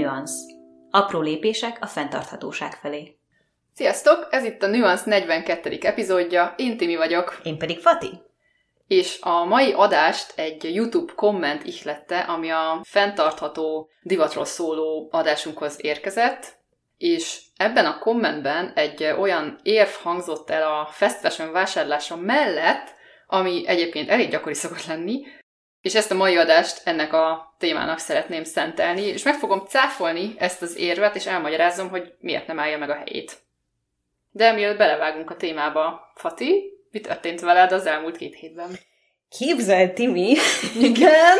Nuance. Apró lépések a fenntarthatóság felé. Sziasztok! Ez itt a Nuance 42. epizódja. Én Timi vagyok. Én pedig Fati. És a mai adást egy YouTube komment ihlette, ami a fenntartható divatról szóló adásunkhoz érkezett, és ebben a kommentben egy olyan érv hangzott el a fast fashion vásárlása mellett, ami egyébként elég gyakori szokott lenni, és ezt a mai adást ennek a témának szeretném szentelni, és meg fogom cáfolni ezt az érvet, és elmagyarázom, hogy miért nem állja meg a helyét. De mielőtt belevágunk a témába, Fati, mi történt veled az elmúlt két hétben? Képzeld, Timi! Igen!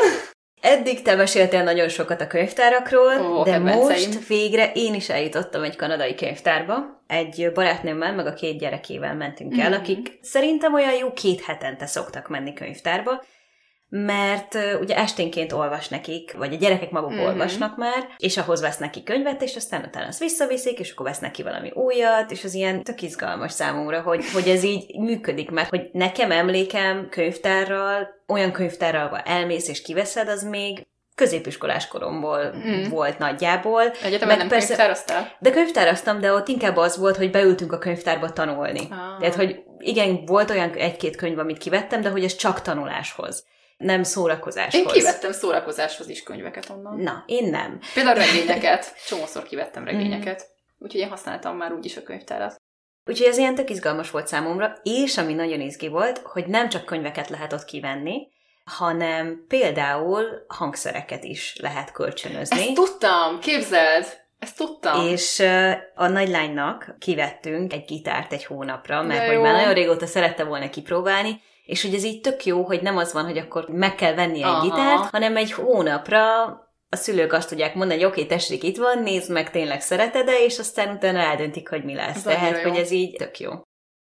Eddig te meséltél nagyon sokat a könyvtárakról, Ó, de most végre én is eljutottam egy kanadai könyvtárba. Egy barátnőmmel, meg a két gyerekével mentünk el, Mhm. akik szerintem olyan jó két hetente szoktak menni könyvtárba, mert ugye esténként olvas nekik, vagy a gyerekek maguk Mhm. olvasnak már, és ahhoz vesz neki könyvet, és aztán utána azt visszaviszik, és akkor vesz neki valami újat, és az ilyen tök izgalmas számomra, hogy, hogy ez így működik, mert hogy nekem emlékem könyvtárral, olyan könyvtárral, ahol elmész és kiveszed, az még középiskolás koromból Mhm. volt nagyjából. Egyetemen nem persze- könyvtároztál? De könyvtároztam, de ott inkább az volt, hogy beültünk a könyvtárba tanulni. Ah. Tehát, hogy igen, volt olyan egy-két könyv, amit kivettem, de hogy ez csak tanuláshoz, nem szórakozáshoz. Én kivettem szórakozáshoz is könyveket onnan. Na, én nem. Például regényeket. Csomószor kivettem regényeket. Úgyhogy én használtam már úgyis a könyvtárat. Úgyhogy ez ilyen tök izgalmas volt számomra, és ami nagyon izgi volt, hogy nem csak könyveket lehet ott kivenni, hanem például hangszereket is lehet kölcsönözni. Ezt tudtam! Képzeld! Ezt tudtam! És a nagylánynak kivettünk egy gitárt egy hónapra, mert hogy már nagyon régóta szerette volna kipróbálni, és hogy ez így tök jó, hogy nem az van, hogy akkor meg kell venni egy gitárt, hanem egy hónapra a szülők azt tudják mondani, hogy oké, tessék, itt van, nézd meg, tényleg szereted-e, és aztán utána eldöntik, hogy mi lesz. Ez Tehát, hogy ez így tök jó.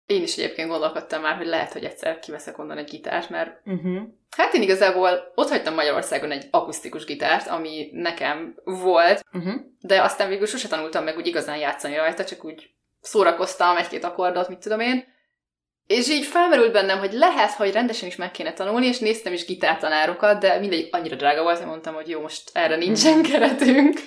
Én is egyébként gondolkodtam már, hogy lehet, hogy egyszer kiveszek onnan egy gitárt, mert Uh-huh. hát én igazából ott hagytam Magyarországon egy akusztikus gitárt, ami nekem volt, Uh-huh. de aztán végül sose tanultam meg úgy igazán játszani rajta, csak úgy szórakoztam egy-két akkordot, mit tudom én. És így felmerült bennem, hogy lehet, hogy rendesen is meg kéne tanulni, és néztem is gitártanárokat, de mindegy annyira drága volt, hogy mondtam, hogy jó, most erre nincsen keretünk.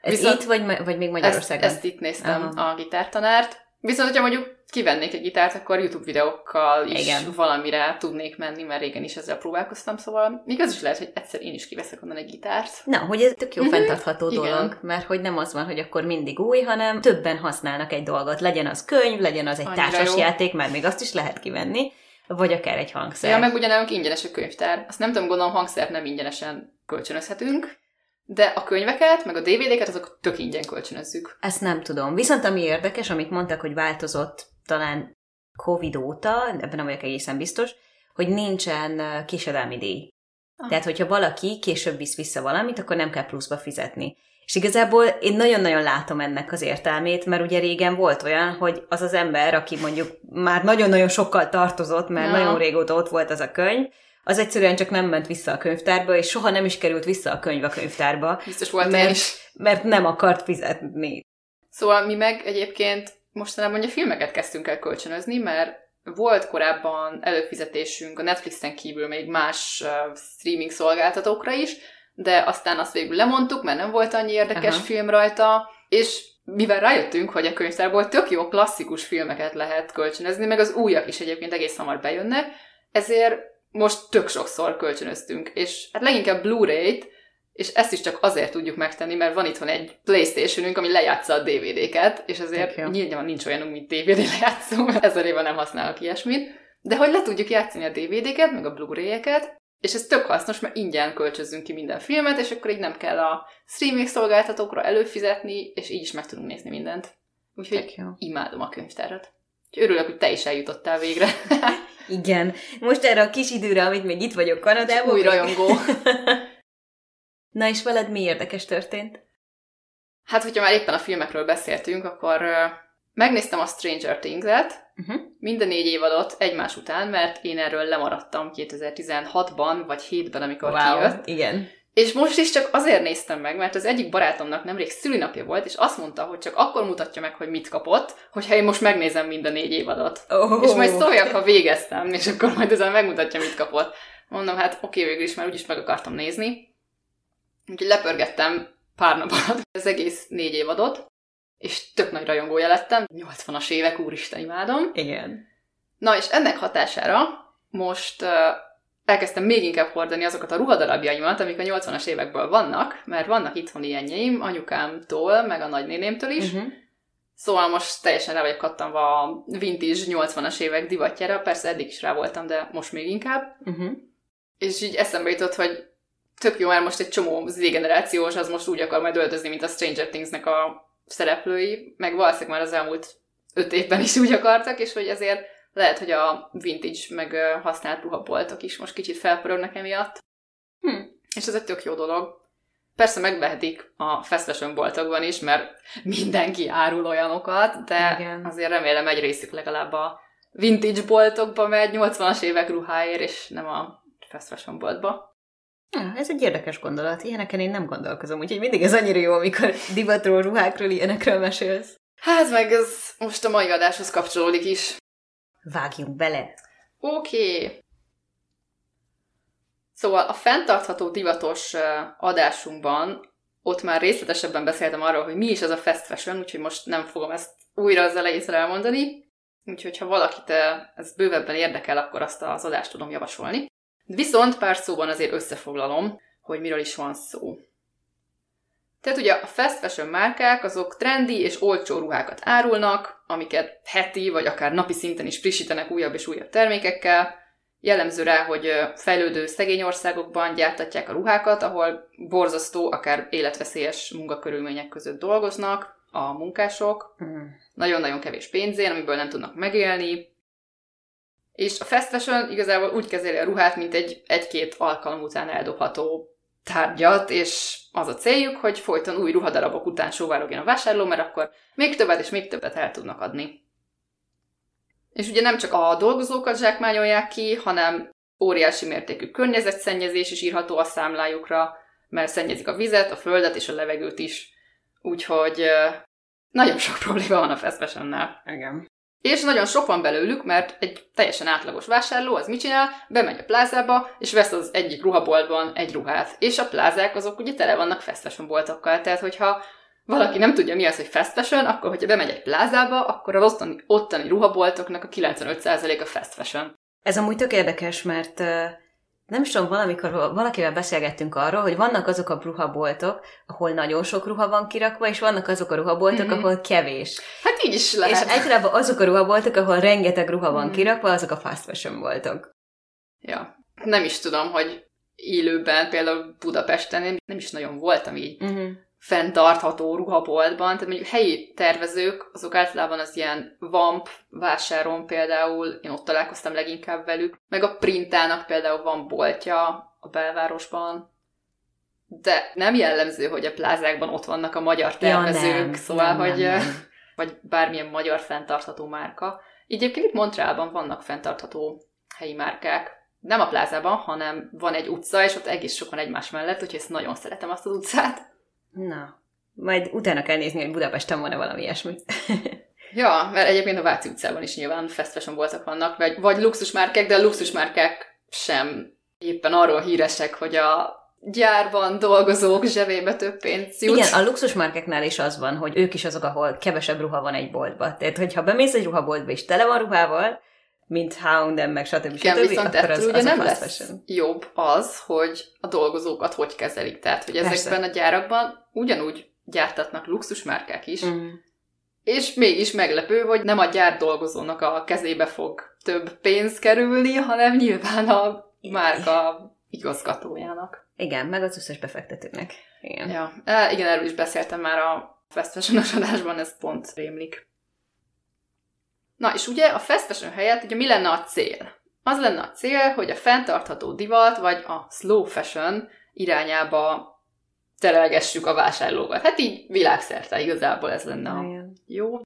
Ez Viszont- itt, vagy, vagy még Ezt, Magyarországon? ezt itt néztem Aha. a gitártanárt. Viszont, hogyha mondjuk kivennék egy gitárt, akkor YouTube videókkal is Igen. valamire tudnék menni, mert régen is ezzel próbálkoztam, szóval még az is lehet, hogy egyszer én is kiveszek onnan egy gitárt. Na, hogy ez tök jó Mhm. fenntartható Igen. dolog, mert hogy nem az van, hogy akkor mindig új, hanem többen használnak egy dolgot. Legyen az könyv, legyen az egy Annyira társas jó. játék, mert még azt is lehet kivenni, vagy akár egy hangszer. Ja, meg ugye nálunk ingyenes a könyvtár. Azt nem tudom, gondolom hangszert nem ingyenesen kölcsönözhetünk, de a könyveket, meg a DVD-ket, azok tök ingyen kölcsönözzük. Ezt nem tudom. Viszont ami érdekes, amit mondtak, hogy változott talán Covid óta, ebben nem vagyok egészen biztos, hogy nincsen késedelmi díj. Ah. Tehát, hogyha valaki később visz vissza valamit, akkor nem kell pluszba fizetni. És igazából én nagyon-nagyon látom ennek az értelmét, mert ugye régen volt olyan, hogy az az ember, aki mondjuk már nagyon-nagyon sokkal tartozott, mert Ja. nagyon régóta ott volt az a könyv, az egyszerűen csak nem ment vissza a könyvtárba, és soha nem is került vissza a könyv a könyvtárba, Biztos volt Mert- is. mert nem akart fizetni. Szóval mi meg egyébként mostanában ugye filmeket kezdtünk el kölcsönözni, mert volt korábban előfizetésünk a Netflixen kívül még más uh, streaming szolgáltatókra is, de aztán azt végül lemondtuk, mert nem volt annyi érdekes Aha. film rajta, és mivel rájöttünk, hogy a könyvtárból tök jó klasszikus filmeket lehet kölcsönözni, meg az újak is egyébként egész hamar bejönnek, ezért most tök sokszor kölcsönöztünk, és hát leginkább Blu-ray-t, és ezt is csak azért tudjuk megtenni, mert van itthon egy Playstation-ünk, ami lejátsza a DVD-ket, és azért Tök jó. nyilván nincs olyanunk, mint DVD lejátszó, mert ezer éve nem használok ilyesmit, de hogy le tudjuk játszani a DVD-ket, meg a Blu-ray-eket, és ez tök hasznos, mert ingyen kölcsözzünk ki minden filmet, és akkor így nem kell a streaming szolgáltatókra előfizetni, és így is meg tudunk nézni mindent. Úgyhogy imádom a könyvtárat. Úgyhogy örülök, hogy te is eljutottál végre. Igen. Most erre a kis időre, amit még itt vagyok Kanadában. Új rajongó. Na és veled mi érdekes történt? Hát, hogyha már éppen a filmekről beszéltünk, akkor megnéztem a Stranger Things-et, Uh-huh. minden négy évadot egymás után, mert én erről lemaradtam 2016-ban, vagy 7-ben, amikor kijött. igen. És most is csak azért néztem meg, mert az egyik barátomnak nemrég szülinapja volt, és azt mondta, hogy csak akkor mutatja meg, hogy mit kapott, hogyha én most megnézem mind a négy évadot. Oh. És majd szóljak, ha végeztem, és akkor majd ezen megmutatja, mit kapott. Mondom, hát oké, végül is, mert úgyis meg akartam nézni. Úgyhogy lepörgettem pár nap alatt az egész négy évadot, és tök nagy rajongója lettem. 80-as évek, úristen imádom. Igen. Na, és ennek hatására most uh, elkezdtem még inkább hordani azokat a ruhadarabjaimat, amik a 80-as évekből vannak, mert vannak itthon ilyenjeim, anyukámtól, meg a nagynénémtől is. Uh-huh. Szóval most teljesen rá vagyok kattanva a vintage 80-as évek divatjára, persze eddig is rá voltam, de most még inkább. Uh-huh. És így eszembe jutott, hogy tök jó, mert most egy csomó Z-generációs, az most úgy akar majd öltözni, mint a Stranger Things-nek a szereplői, meg valószínűleg már az elmúlt öt évben is úgy akartak, és hogy ezért lehet, hogy a vintage meg használt ruhaboltok is most kicsit felpörögnek emiatt. Hm. És ez egy tök jó dolog. Persze megvehetik a fashion boltokban is, mert mindenki árul olyanokat, de Igen. azért remélem egy részük legalább a vintage boltokba megy, 80-as évek ruháért, és nem a fast fashion boltba. Ja, ez egy érdekes gondolat. Ilyeneken én nem gondolkozom, úgyhogy mindig ez annyira jó, amikor divatról, ruhákról, ilyenekről mesélsz. Hát meg ez most a mai adáshoz kapcsolódik is. Vágjunk bele! Oké. Okay. Szóval a fenntartható divatos adásunkban ott már részletesebben beszéltem arról, hogy mi is ez a fast fashion, úgyhogy most nem fogom ezt újra az elejétől elmondani. Úgyhogy ha valakit ez bővebben érdekel, akkor azt az adást tudom javasolni. Viszont pár szóban azért összefoglalom, hogy miről is van szó. Tehát ugye a fast fashion márkák azok trendi és olcsó ruhákat árulnak, amiket heti vagy akár napi szinten is frissítenek újabb és újabb termékekkel. Jellemző rá, hogy fejlődő szegény országokban gyártatják a ruhákat, ahol borzasztó, akár életveszélyes munkakörülmények között dolgoznak a munkások. Mm. Nagyon-nagyon kevés pénzén, amiből nem tudnak megélni, és a fast fashion igazából úgy kezeli a ruhát, mint egy egy-két alkalom után eldobható tárgyat, és az a céljuk, hogy folyton új ruhadarabok után sóvárogjon a vásárló, mert akkor még többet és még többet el tudnak adni. És ugye nem csak a dolgozókat zsákmányolják ki, hanem óriási mértékű környezetszennyezés is írható a számlájukra, mert szennyezik a vizet, a földet és a levegőt is. Úgyhogy nagyon sok probléma van a fast fashion-nál. Igen. És nagyon sok van belőlük, mert egy teljesen átlagos vásárló az mit csinál? Bemegy a plázába, és vesz az egyik ruhaboltban egy ruhát. És a plázák azok ugye tele vannak fast boltokkal. Tehát, hogyha valaki nem tudja, mi az, hogy fast fashion, akkor, hogyha bemegy egy plázába, akkor az ottani, ottani ruhaboltoknak a 95% a fast fashion. Ez amúgy tök érdekes, mert nem is tudom, valamikor valakivel beszélgettünk arról, hogy vannak azok a ruhaboltok, ahol nagyon sok ruha van kirakva, és vannak azok a ruhaboltok, mm-hmm. ahol kevés. Hát így is lehet. És egyáltalán azok a ruhaboltok, ahol rengeteg ruha van mm. kirakva, azok a fast fashion boltok. Ja. Nem is tudom, hogy élőben, például Budapesten én nem is nagyon voltam így. Mm-hmm fenntartható ruhaboltban, tehát mondjuk helyi tervezők, azok általában az ilyen Vamp vásáron például, én ott találkoztam leginkább velük, meg a Printának például van boltja a belvárosban, de nem jellemző, hogy a plázákban ott vannak a magyar tervezők, ja, nem, szóval, nem, hogy nem, nem. vagy bármilyen magyar fenntartható márka. Így egyébként itt Montrealban vannak fenntartható helyi márkák, nem a plázában, hanem van egy utca, és ott egész sokan egymás mellett, úgyhogy ezt nagyon szeretem azt az utcát. Na, majd utána kell nézni, hogy Budapesten van-e valami ilyesmi. ja, mert egyébként a Váci utcában is nyilván fast fashion boltok vannak, vagy, vagy luxusmárkák, de a luxusmárkák sem éppen arról híresek, hogy a gyárban dolgozók zsebébe több pénz jut. Igen, a luxusmárkeknál is az van, hogy ők is azok, ahol kevesebb ruha van egy boltba. Tehát, hogyha bemész egy ruhaboltba és tele van ruhával, mint Hound, meg stb. Igen, stb. viszont akkor az, ugye nem lesz fashion. jobb az, hogy a dolgozókat hogy kezelik. Tehát, hogy Persze. ezekben a gyárakban ugyanúgy gyártatnak luxusmárkák is, mm. és mégis meglepő, hogy nem a gyár dolgozónak a kezébe fog több pénz kerülni, hanem nyilván a márka igazgatójának. Igen, meg az összes befektetőnek. Igen. Ja. E, igen, erről is beszéltem már a Fast fashion adásban, ez pont rémlik. Na, és ugye a fast fashion helyett ugye mi lenne a cél? Az lenne a cél, hogy a fenntartható divat, vagy a slow fashion irányába terelgessük a vásárlókat. Hát így világszerte igazából ez lenne a jó.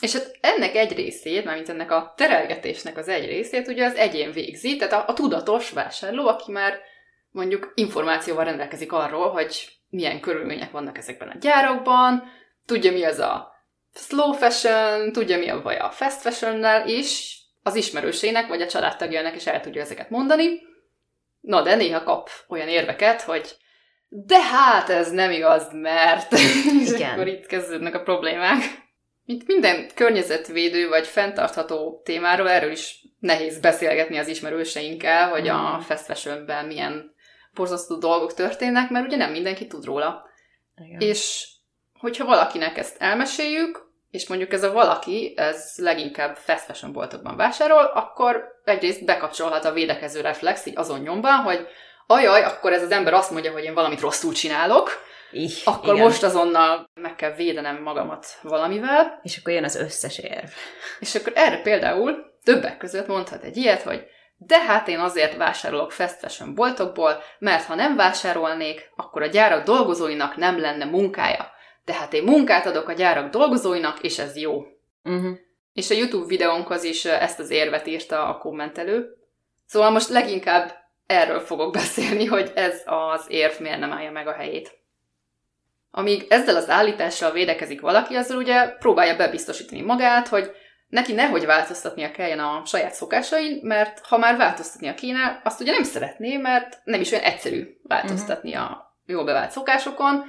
És hát ennek egy részét, mármint ennek a terelgetésnek az egy részét ugye az egyén végzi, tehát a, a tudatos vásárló, aki már mondjuk információval rendelkezik arról, hogy milyen körülmények vannak ezekben a gyárakban, tudja mi az a slow fashion, tudja mi a baj a fast fashionnel is, az ismerősének vagy a családtagjának is el tudja ezeket mondani. Na, de néha kap olyan érveket, hogy de hát ez nem igaz, mert... és Igen. akkor itt kezdődnek a problémák. Mint minden környezetvédő vagy fenntartható témáról, erről is nehéz beszélgetni az ismerőseinkkel, hogy a Mm. fast fashionben milyen borzasztó dolgok történnek, mert ugye nem mindenki tud róla. Igen. És hogyha valakinek ezt elmeséljük, és mondjuk ez a valaki, ez leginkább fast fashion boltokban vásárol, akkor egyrészt bekapcsolhat a védekező reflex így azon nyomban, hogy ajaj, akkor ez az ember azt mondja, hogy én valamit rosszul csinálok, Így, akkor igen. most azonnal meg kell védenem magamat valamivel, És akkor jön az összes érv. és akkor erre például többek között mondhat egy ilyet, hogy de hát én azért vásárolok fast fashion boltokból, mert ha nem vásárolnék, akkor a gyárak dolgozóinak nem lenne munkája. Tehát én munkát adok a gyárak dolgozóinak, és ez jó. Uh-huh. És a YouTube videónkhoz is ezt az érvet írta a kommentelő. Szóval most leginkább erről fogok beszélni, hogy ez az érv miért nem állja meg a helyét. Amíg ezzel az állítással védekezik valaki, azzal ugye próbálja bebiztosítani magát, hogy neki nehogy változtatnia kelljen a saját szokásain, mert ha már változtatnia kéne, azt ugye nem szeretné, mert nem is olyan egyszerű változtatni a jól bevált szokásokon.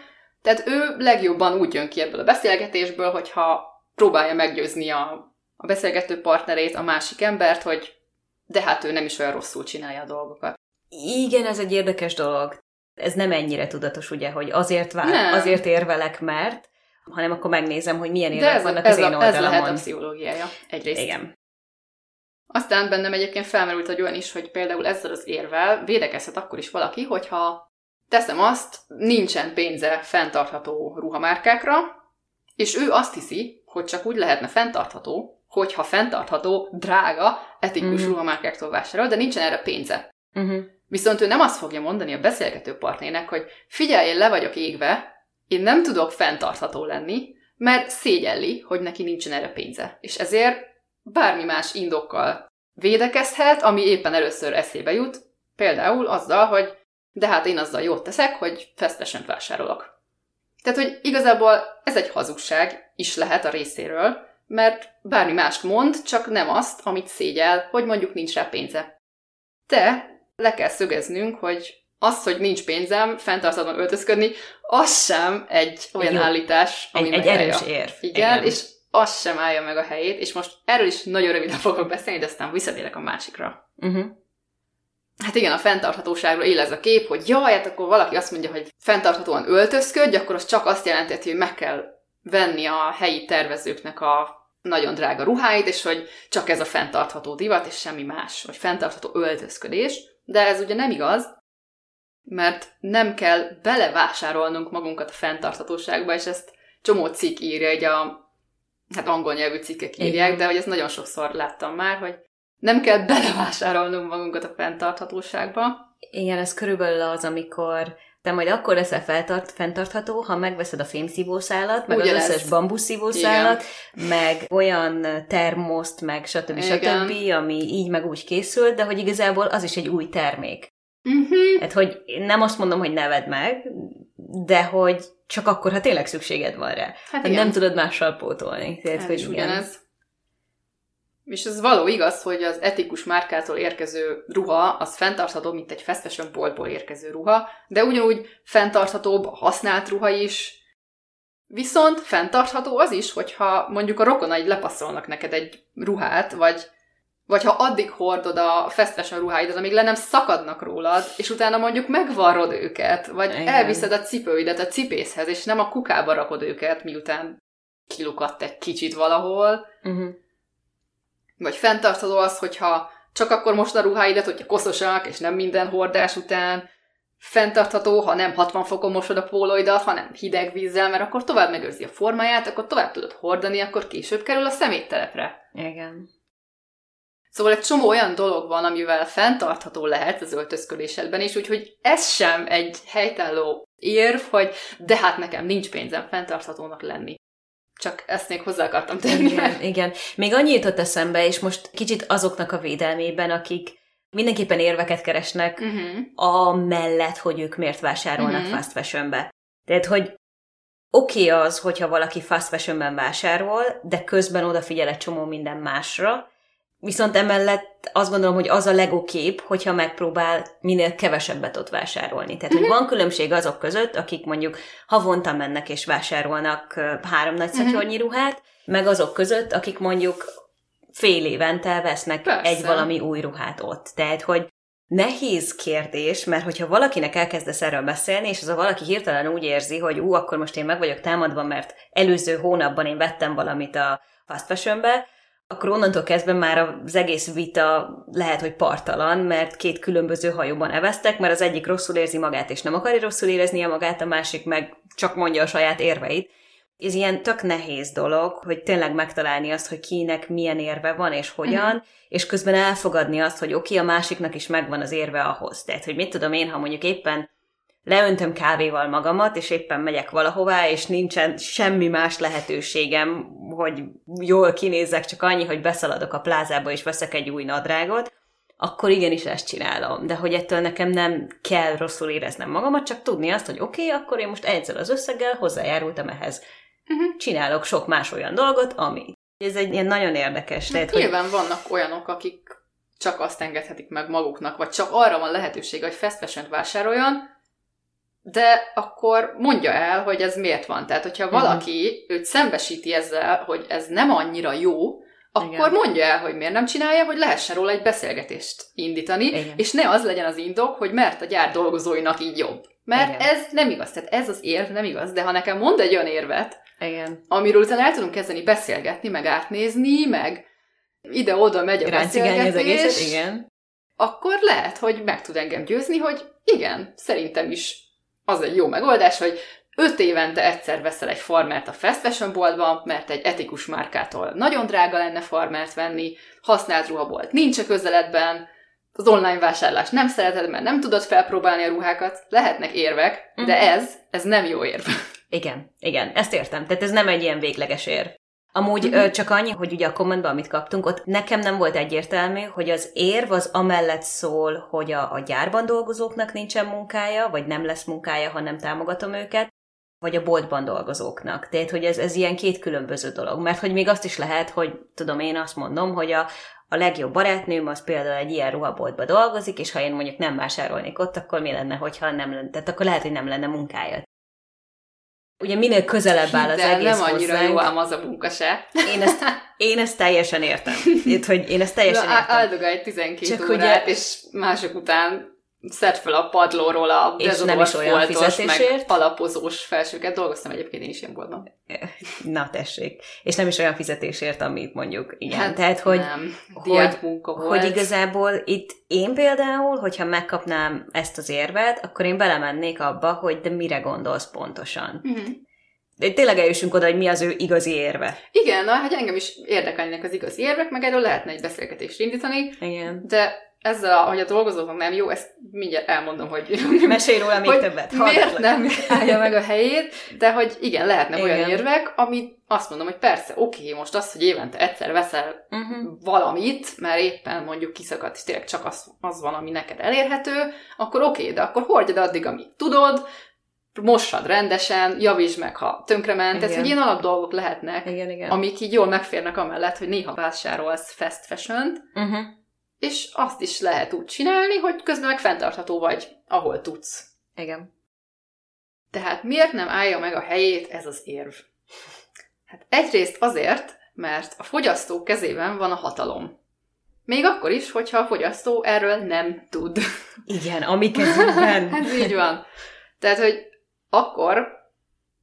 Tehát ő legjobban úgy jön ki ebből a beszélgetésből, hogyha próbálja meggyőzni a, a beszélgető partnerét, a másik embert, hogy de hát ő nem is olyan rosszul csinálja a dolgokat. Igen, ez egy érdekes dolog. Ez nem ennyire tudatos, ugye, hogy azért, vár, Nem. azért érvelek, mert, hanem akkor megnézem, hogy milyen érvek vannak ez, az én a, ez lehet a oldalamon. pszichológiája egyrészt. Igen. Aztán bennem egyébként felmerült egy olyan is, hogy például ezzel az érvel védekezhet akkor is valaki, hogyha teszem azt, nincsen pénze fenntartható ruhamárkákra, és ő azt hiszi, hogy csak úgy lehetne fenntartható, hogyha fenntartható, drága, etikus Mhm. ruhamárkáktól vásárol, de nincsen erre pénze. Uh-huh. Viszont ő nem azt fogja mondani a beszélgető partnének, hogy figyelj, én le vagyok égve, én nem tudok fenntartható lenni, mert szégyelli, hogy neki nincsen erre pénze. És ezért bármi más indokkal védekezhet, ami éppen először eszébe jut, például azzal, hogy de hát én azzal jót teszek, hogy fesztesen vásárolok. Tehát, hogy igazából ez egy hazugság is lehet a részéről, mert bármi mást mond, csak nem azt, amit szégyel, hogy mondjuk nincs rá pénze. De le kell szögeznünk, hogy az, hogy nincs pénzem fenntarthatóan öltözködni, az sem egy olyan Jó. állítás, ami Egy, egy erős érv. Igen, és az sem állja meg a helyét, és most erről is nagyon röviden fogok beszélni, de aztán visszatérek a másikra. Uh-huh. Hát igen, a fenntarthatóságról él ez a kép, hogy jaj, hát akkor valaki azt mondja, hogy fenntarthatóan öltözködj, akkor az csak azt jelenti, hogy meg kell venni a helyi tervezőknek a nagyon drága ruháit, és hogy csak ez a fenntartható divat, és semmi más, vagy fenntartható öltözködés. De ez ugye nem igaz, mert nem kell belevásárolnunk magunkat a fenntarthatóságba, és ezt csomó cikk írja, egy a hát angol nyelvű cikkek írják, Igen. de hogy ezt nagyon sokszor láttam már, hogy nem kell belevásárolnunk magunkat a fenntarthatóságba. Igen, ez körülbelül az, amikor te majd akkor leszel feltart, fenntartható, ha megveszed a fémszívószálat, meg Ugyanez. az összes bambuszszívószálat, meg olyan termoszt, meg stb. Igen. stb., ami így meg úgy készült, de hogy igazából az is egy új termék. Uh-huh. Hát, hogy nem azt mondom, hogy neved meg, de hogy csak akkor, ha tényleg szükséged van rá. Hát Hát nem tudod mással pótolni. Tehát, Ez hogy is igen. ugyanez. És ez való igaz, hogy az etikus márkától érkező ruha az fenntarthatóbb, mint egy fashion boltból érkező ruha, de ugyanúgy fenntarthatóbb használt ruha is. Viszont fenntartható az is, hogyha mondjuk a rokonaid lepasszolnak neked egy ruhát, vagy, vagy ha addig hordod a fashion ruháidat, amíg le nem szakadnak rólad, és utána mondjuk megvarrod őket, vagy Igen. elviszed a cipőidet a cipészhez, és nem a kukába rakod őket, miután kilukadt egy kicsit valahol, Uh-huh. Vagy fenntartható az, hogyha csak akkor most a ruháidat, hogyha koszosak, és nem minden hordás után, fenntartható, ha nem 60 fokon mosod a pólóidat, hanem hideg vízzel, mert akkor tovább megőrzi a formáját, akkor tovább tudod hordani, akkor később kerül a szeméttelepre. Igen. Szóval egy csomó olyan dolog van, amivel fenntartható lehet az öltözködésedben is, úgyhogy ez sem egy helytálló érv, hogy de hát nekem nincs pénzem fenntarthatónak lenni. Csak ezt még hozzá akartam tenni. Igen, igen. Még annyi jutott eszembe, és most kicsit azoknak a védelmében, akik mindenképpen érveket keresnek Uh-huh. a mellett, hogy ők miért vásárolnak Mhm. fast fashionbe. Tehát, hogy oké okay az, hogyha valaki fast fashionben vásárol, de közben odafigyel egy csomó minden másra, Viszont emellett azt gondolom, hogy az a Lego kép, hogyha megpróbál minél kevesebbet ott vásárolni. Tehát, hogy van különbség azok között, akik mondjuk havonta mennek és vásárolnak három nagy szatyornyi ruhát, meg azok között, akik mondjuk fél évente vesznek Persze. egy valami új ruhát ott. Tehát, hogy nehéz kérdés, mert hogyha valakinek elkezdesz erről beszélni, és az a valaki hirtelen úgy érzi, hogy ú, akkor most én meg vagyok támadva, mert előző hónapban én vettem valamit a fast fashionbe, akkor onnantól kezdve már az egész vita lehet, hogy partalan, mert két különböző hajóban eveztek, mert az egyik rosszul érzi magát, és nem akarja rosszul éreznie magát, a másik meg csak mondja a saját érveit. Ez ilyen tök nehéz dolog, hogy tényleg megtalálni azt, hogy kinek milyen érve van, és hogyan, uh-huh. és közben elfogadni azt, hogy oké, okay, a másiknak is megvan az érve ahhoz. Tehát, hogy mit tudom én, ha mondjuk éppen leöntöm kávéval magamat, és éppen megyek valahová, és nincsen semmi más lehetőségem, hogy jól kinézzek, csak annyi, hogy beszaladok a plázába, és veszek egy új nadrágot, akkor igenis ezt csinálom. De hogy ettől nekem nem kell rosszul éreznem magamat, csak tudni azt, hogy oké, okay, akkor én most ezzel az összeggel hozzájárultam ehhez. Uh-huh. Csinálok sok más olyan dolgot, ami. Ez egy ilyen nagyon érdekes. Tehát, hogy... Nyilván vannak olyanok, akik csak azt engedhetik meg maguknak, vagy csak arra van lehetőség, hogy fast fashion vásároljon, de akkor mondja el, hogy ez miért van. Tehát, hogyha mhm. valaki uh-huh. őt szembesíti ezzel, hogy ez nem annyira jó, akkor Igen. mondja el, hogy miért nem csinálja, hogy lehessen róla egy beszélgetést indítani, Igen. és ne az legyen az indok, hogy mert a gyár dolgozóinak így jobb. Mert Igen. ez nem igaz, tehát ez az érv nem igaz, de ha nekem mond egy olyan érvet, Igen. amiről utána el tudunk kezdeni beszélgetni, meg átnézni, meg ide-oda megy a beszélgetés, az egészet, igen. akkor lehet, hogy meg tud engem győzni, hogy igen, szerintem is az egy jó megoldás, hogy öt évente egyszer veszel egy farmert a fast fashion boltban, mert egy etikus márkától nagyon drága lenne farmert venni, használt ruhabolt nincs a közeledben, az online vásárlás nem szereted, mert nem tudod felpróbálni a ruhákat, lehetnek érvek, de uh-huh. ez, ez nem jó érv. Igen, igen, ezt értem. Tehát ez nem egy ilyen végleges érv. Amúgy mm-hmm. csak annyi, hogy ugye a kommentben, amit kaptunk, ott nekem nem volt egyértelmű, hogy az érv az amellett szól, hogy a, a gyárban dolgozóknak nincsen munkája, vagy nem lesz munkája, ha nem támogatom őket, vagy a boltban dolgozóknak. Tehát, hogy ez, ez ilyen két különböző dolog. Mert hogy még azt is lehet, hogy tudom, én azt mondom, hogy a, a legjobb barátnőm az például egy ilyen ruhaboltba dolgozik, és ha én mondjuk nem vásárolnék ott, akkor mi lenne, hogyha nem lenne, tehát akkor lehet, hogy nem lenne munkája. Ugye minél közelebb áll az egész nem annyira hozzánk. jó ám az a munka se. Én ezt, én ezt teljesen értem. Itt, hogy én ezt teljesen Na, értem. Áldogálj 12 Csak órát, ugye, és mások után szed fel a padlóról a és nem is olyan fizetésért. meg alapozós felsőket. Dolgoztam egyébként én is ilyen boltban. Na tessék. És nem is olyan fizetésért, amit mondjuk, igen. Hát Tehát, hogy, nem. hogy, munka volt. hogy igazából itt én például, hogyha megkapnám ezt az érvet, akkor én belemennék abba, hogy de mire gondolsz pontosan. Uh-huh. De tényleg eljussunk oda, hogy mi az ő igazi érve. Igen, na, hát engem is érdekelnek az igazi érvek, meg erről lehetne egy beszélgetést indítani. Igen. De ezzel, hogy a dolgozóknak nem jó, ezt mindjárt elmondom, hogy... Mesélj róla még többet. Miért nem állja meg a helyét, de hogy igen, lehetnek igen. olyan érvek, amit azt mondom, hogy persze, oké, most az, hogy évente egyszer veszel uh-huh. valamit, mert éppen mondjuk kiszakadt, és tényleg csak az, az van, ami neked elérhető, akkor oké, de akkor hordjad addig, amíg tudod, mossad rendesen, javítsd meg, ha tönkrement. Tehát, hogy ilyen alap dolgok lehetnek, igen, igen. amik így jól megférnek amellett, hogy néha vásárolsz fast fashion uh-huh és azt is lehet úgy csinálni, hogy közben meg fenntartható vagy, ahol tudsz. Igen. Tehát miért nem állja meg a helyét ez az érv? Hát egyrészt azért, mert a fogyasztó kezében van a hatalom. Még akkor is, hogyha a fogyasztó erről nem tud. Igen, ami kezében. Ez így van. Tehát, hogy akkor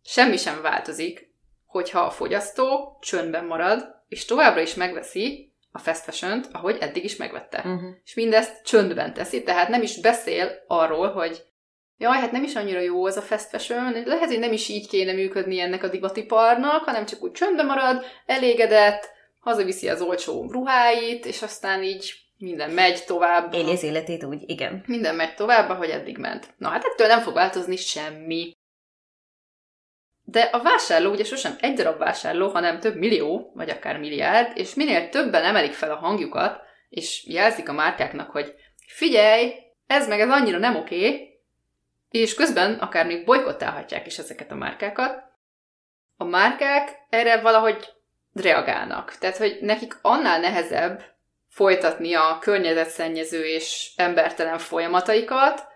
semmi sem változik, hogyha a fogyasztó csöndben marad, és továbbra is megveszi a fast fashion ahogy eddig is megvette. Uh-huh. És mindezt csöndben teszi, tehát nem is beszél arról, hogy jaj, hát nem is annyira jó az a fast fashion, lehet, hogy nem is így kéne működni ennek a divatiparnak, hanem csak úgy csöndben marad, elégedett, hazaviszi az olcsó ruháit, és aztán így minden megy tovább. Éli az életét úgy, igen. Minden megy tovább, ahogy eddig ment. Na hát ettől nem fog változni semmi. De a vásárló ugye sosem egy darab vásárló, hanem több millió, vagy akár milliárd, és minél többen emelik fel a hangjukat, és jelzik a márkáknak, hogy figyelj, ez meg ez annyira nem oké, és közben akár még bolykottálhatják is ezeket a márkákat, a márkák erre valahogy reagálnak. Tehát, hogy nekik annál nehezebb folytatni a környezetszennyező és embertelen folyamataikat,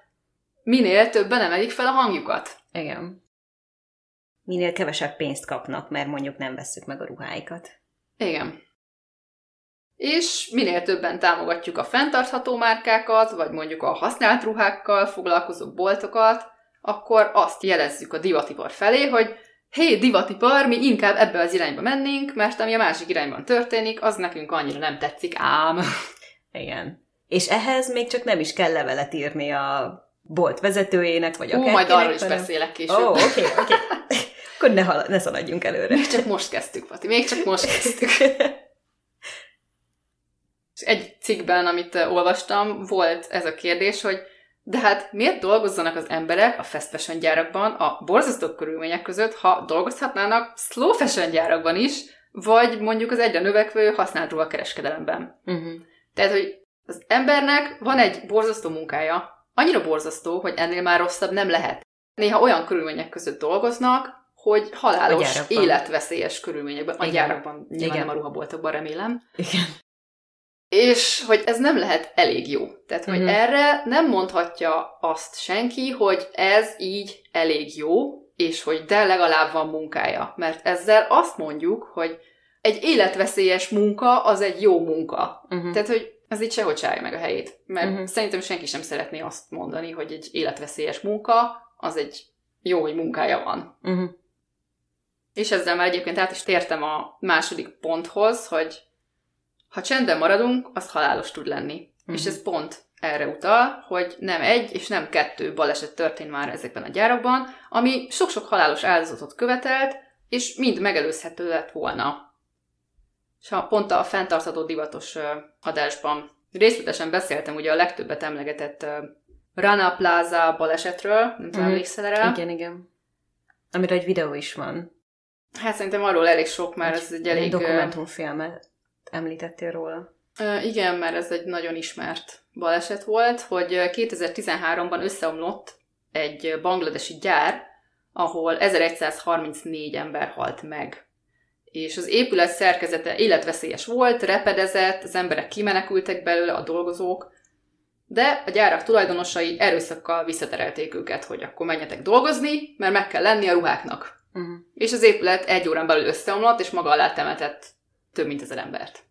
minél többen emelik fel a hangjukat. Igen. Minél kevesebb pénzt kapnak, mert mondjuk nem vesszük meg a ruháikat. Igen. És minél többen támogatjuk a fenntartható márkákat, vagy mondjuk a használt ruhákkal foglalkozó boltokat, akkor azt jelezzük a divatipar felé, hogy hé, divatipar, mi inkább ebbe az irányba mennénk, mert ami a másik irányban történik, az nekünk annyira nem tetszik ám. Igen. És ehhez még csak nem is kell levelet írni a bolt vezetőjének, vagy akár majd arról is beszélek később. Ó, oké, oké. Akkor ne, hal- ne szaladjunk előre. Még csak most kezdtük, Pati, még csak most kezdtük. És egy cikkben, amit olvastam, volt ez a kérdés, hogy de hát miért dolgozzanak az emberek a fast fashion gyárakban a borzasztó körülmények között, ha dolgozhatnának slow fashion gyárakban is, vagy mondjuk az egyre növekvő használt ruhakereskedelemben. Uh-huh. Tehát, hogy az embernek van egy borzasztó munkája, annyira borzasztó, hogy ennél már rosszabb nem lehet. Néha olyan körülmények között dolgoznak, hogy A halálos, gyárakban. életveszélyes körülményekben, a Igen. gyárakban, nyilván Igen. nem a ruhaboltokban remélem, Igen. és hogy ez nem lehet elég jó. Tehát, hogy Mhm. erre nem mondhatja azt senki, hogy ez így elég jó, és hogy de legalább van munkája. Mert ezzel azt mondjuk, hogy egy életveszélyes munka az egy jó munka. Uh-huh. Tehát, hogy ez így sehogy se meg a helyét. Mert uh-huh. szerintem senki sem szeretné azt mondani, hogy egy életveszélyes munka az egy jó, hogy munkája van. Uh-huh. És ezzel már egyébként át is tértem a második ponthoz, hogy ha csendben maradunk, az halálos tud lenni. Mhm. Uh-huh. És ez pont erre utal, hogy nem egy és nem kettő baleset történt már ezekben a gyárakban, ami sok-sok halálos áldozatot követelt, és mind megelőzhető lett volna. És ha pont a fenntartható divatos adásban részletesen beszéltem ugye a legtöbbet emlegetett Rana Plaza balesetről, nem tudom, Mhm. emlékszel erre? Igen, igen. Amire egy videó is van. Hát szerintem arról elég sok, mert ez egy elég... dokumentumfilmet említettél róla. Igen, mert ez egy nagyon ismert baleset volt, hogy ö, 2013-ban összeomlott egy bangladesi gyár, ahol 1134 ember halt meg. És az épület szerkezete életveszélyes volt, repedezett, az emberek kimenekültek belőle, a dolgozók, de a gyárak tulajdonosai erőszakkal visszaterelték őket, hogy akkor menjetek dolgozni, mert meg kell lenni a ruháknak. Uh-huh. És az épület egy órán belül összeomlott, és maga alá temetett több mint ezer embert.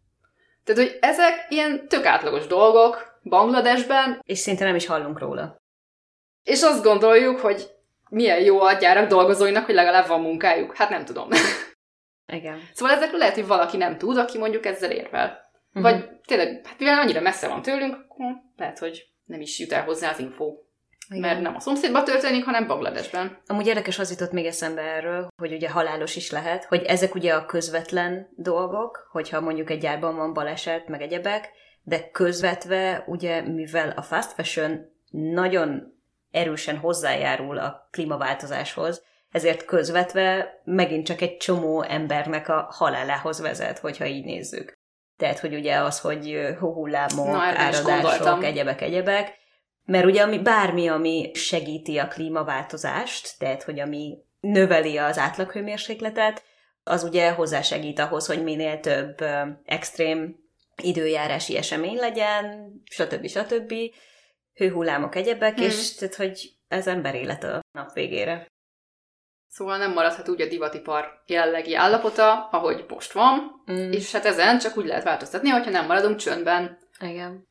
Tehát, hogy ezek ilyen tök átlagos dolgok Bangladesben, És szinte nem is hallunk róla. és azt gondoljuk, hogy milyen jó a gyárak dolgozóinak, hogy legalább van munkájuk. Hát nem tudom. Igen. Szóval ezekről lehet, hogy valaki nem tud, aki mondjuk ezzel érvel. Uh-huh. Vagy tényleg, hát mivel annyira messze van tőlünk, lehet, hogy nem is jut el hozzá az info. Igen. Mert nem a szomszédban történik, hanem Bangladesben. Amúgy érdekes az jutott még eszembe erről, hogy ugye halálos is lehet, hogy ezek ugye a közvetlen dolgok, hogyha mondjuk egy gyárban van baleset, meg egyebek, de közvetve ugye, mivel a fast fashion nagyon erősen hozzájárul a klímaváltozáshoz, ezért közvetve megint csak egy csomó embernek a halálához vezet, hogyha így nézzük. Tehát, hogy ugye az, hogy hóhullámok, áradások, gondoltam. egyebek, egyebek, mert ugye ami, bármi, ami segíti a klímaváltozást, tehát hogy ami növeli az átlaghőmérsékletet, az ugye hozzásegít ahhoz, hogy minél több extrém időjárási esemény legyen, stb. stb. Hőhullámok, egyebek, Hmm. és tehát, hogy ez ember élet a nap végére. Szóval nem maradhat úgy a divatipar jelenlegi állapota, ahogy most van, Mm. és hát ezen csak úgy lehet változtatni, hogyha nem maradunk csöndben. Igen.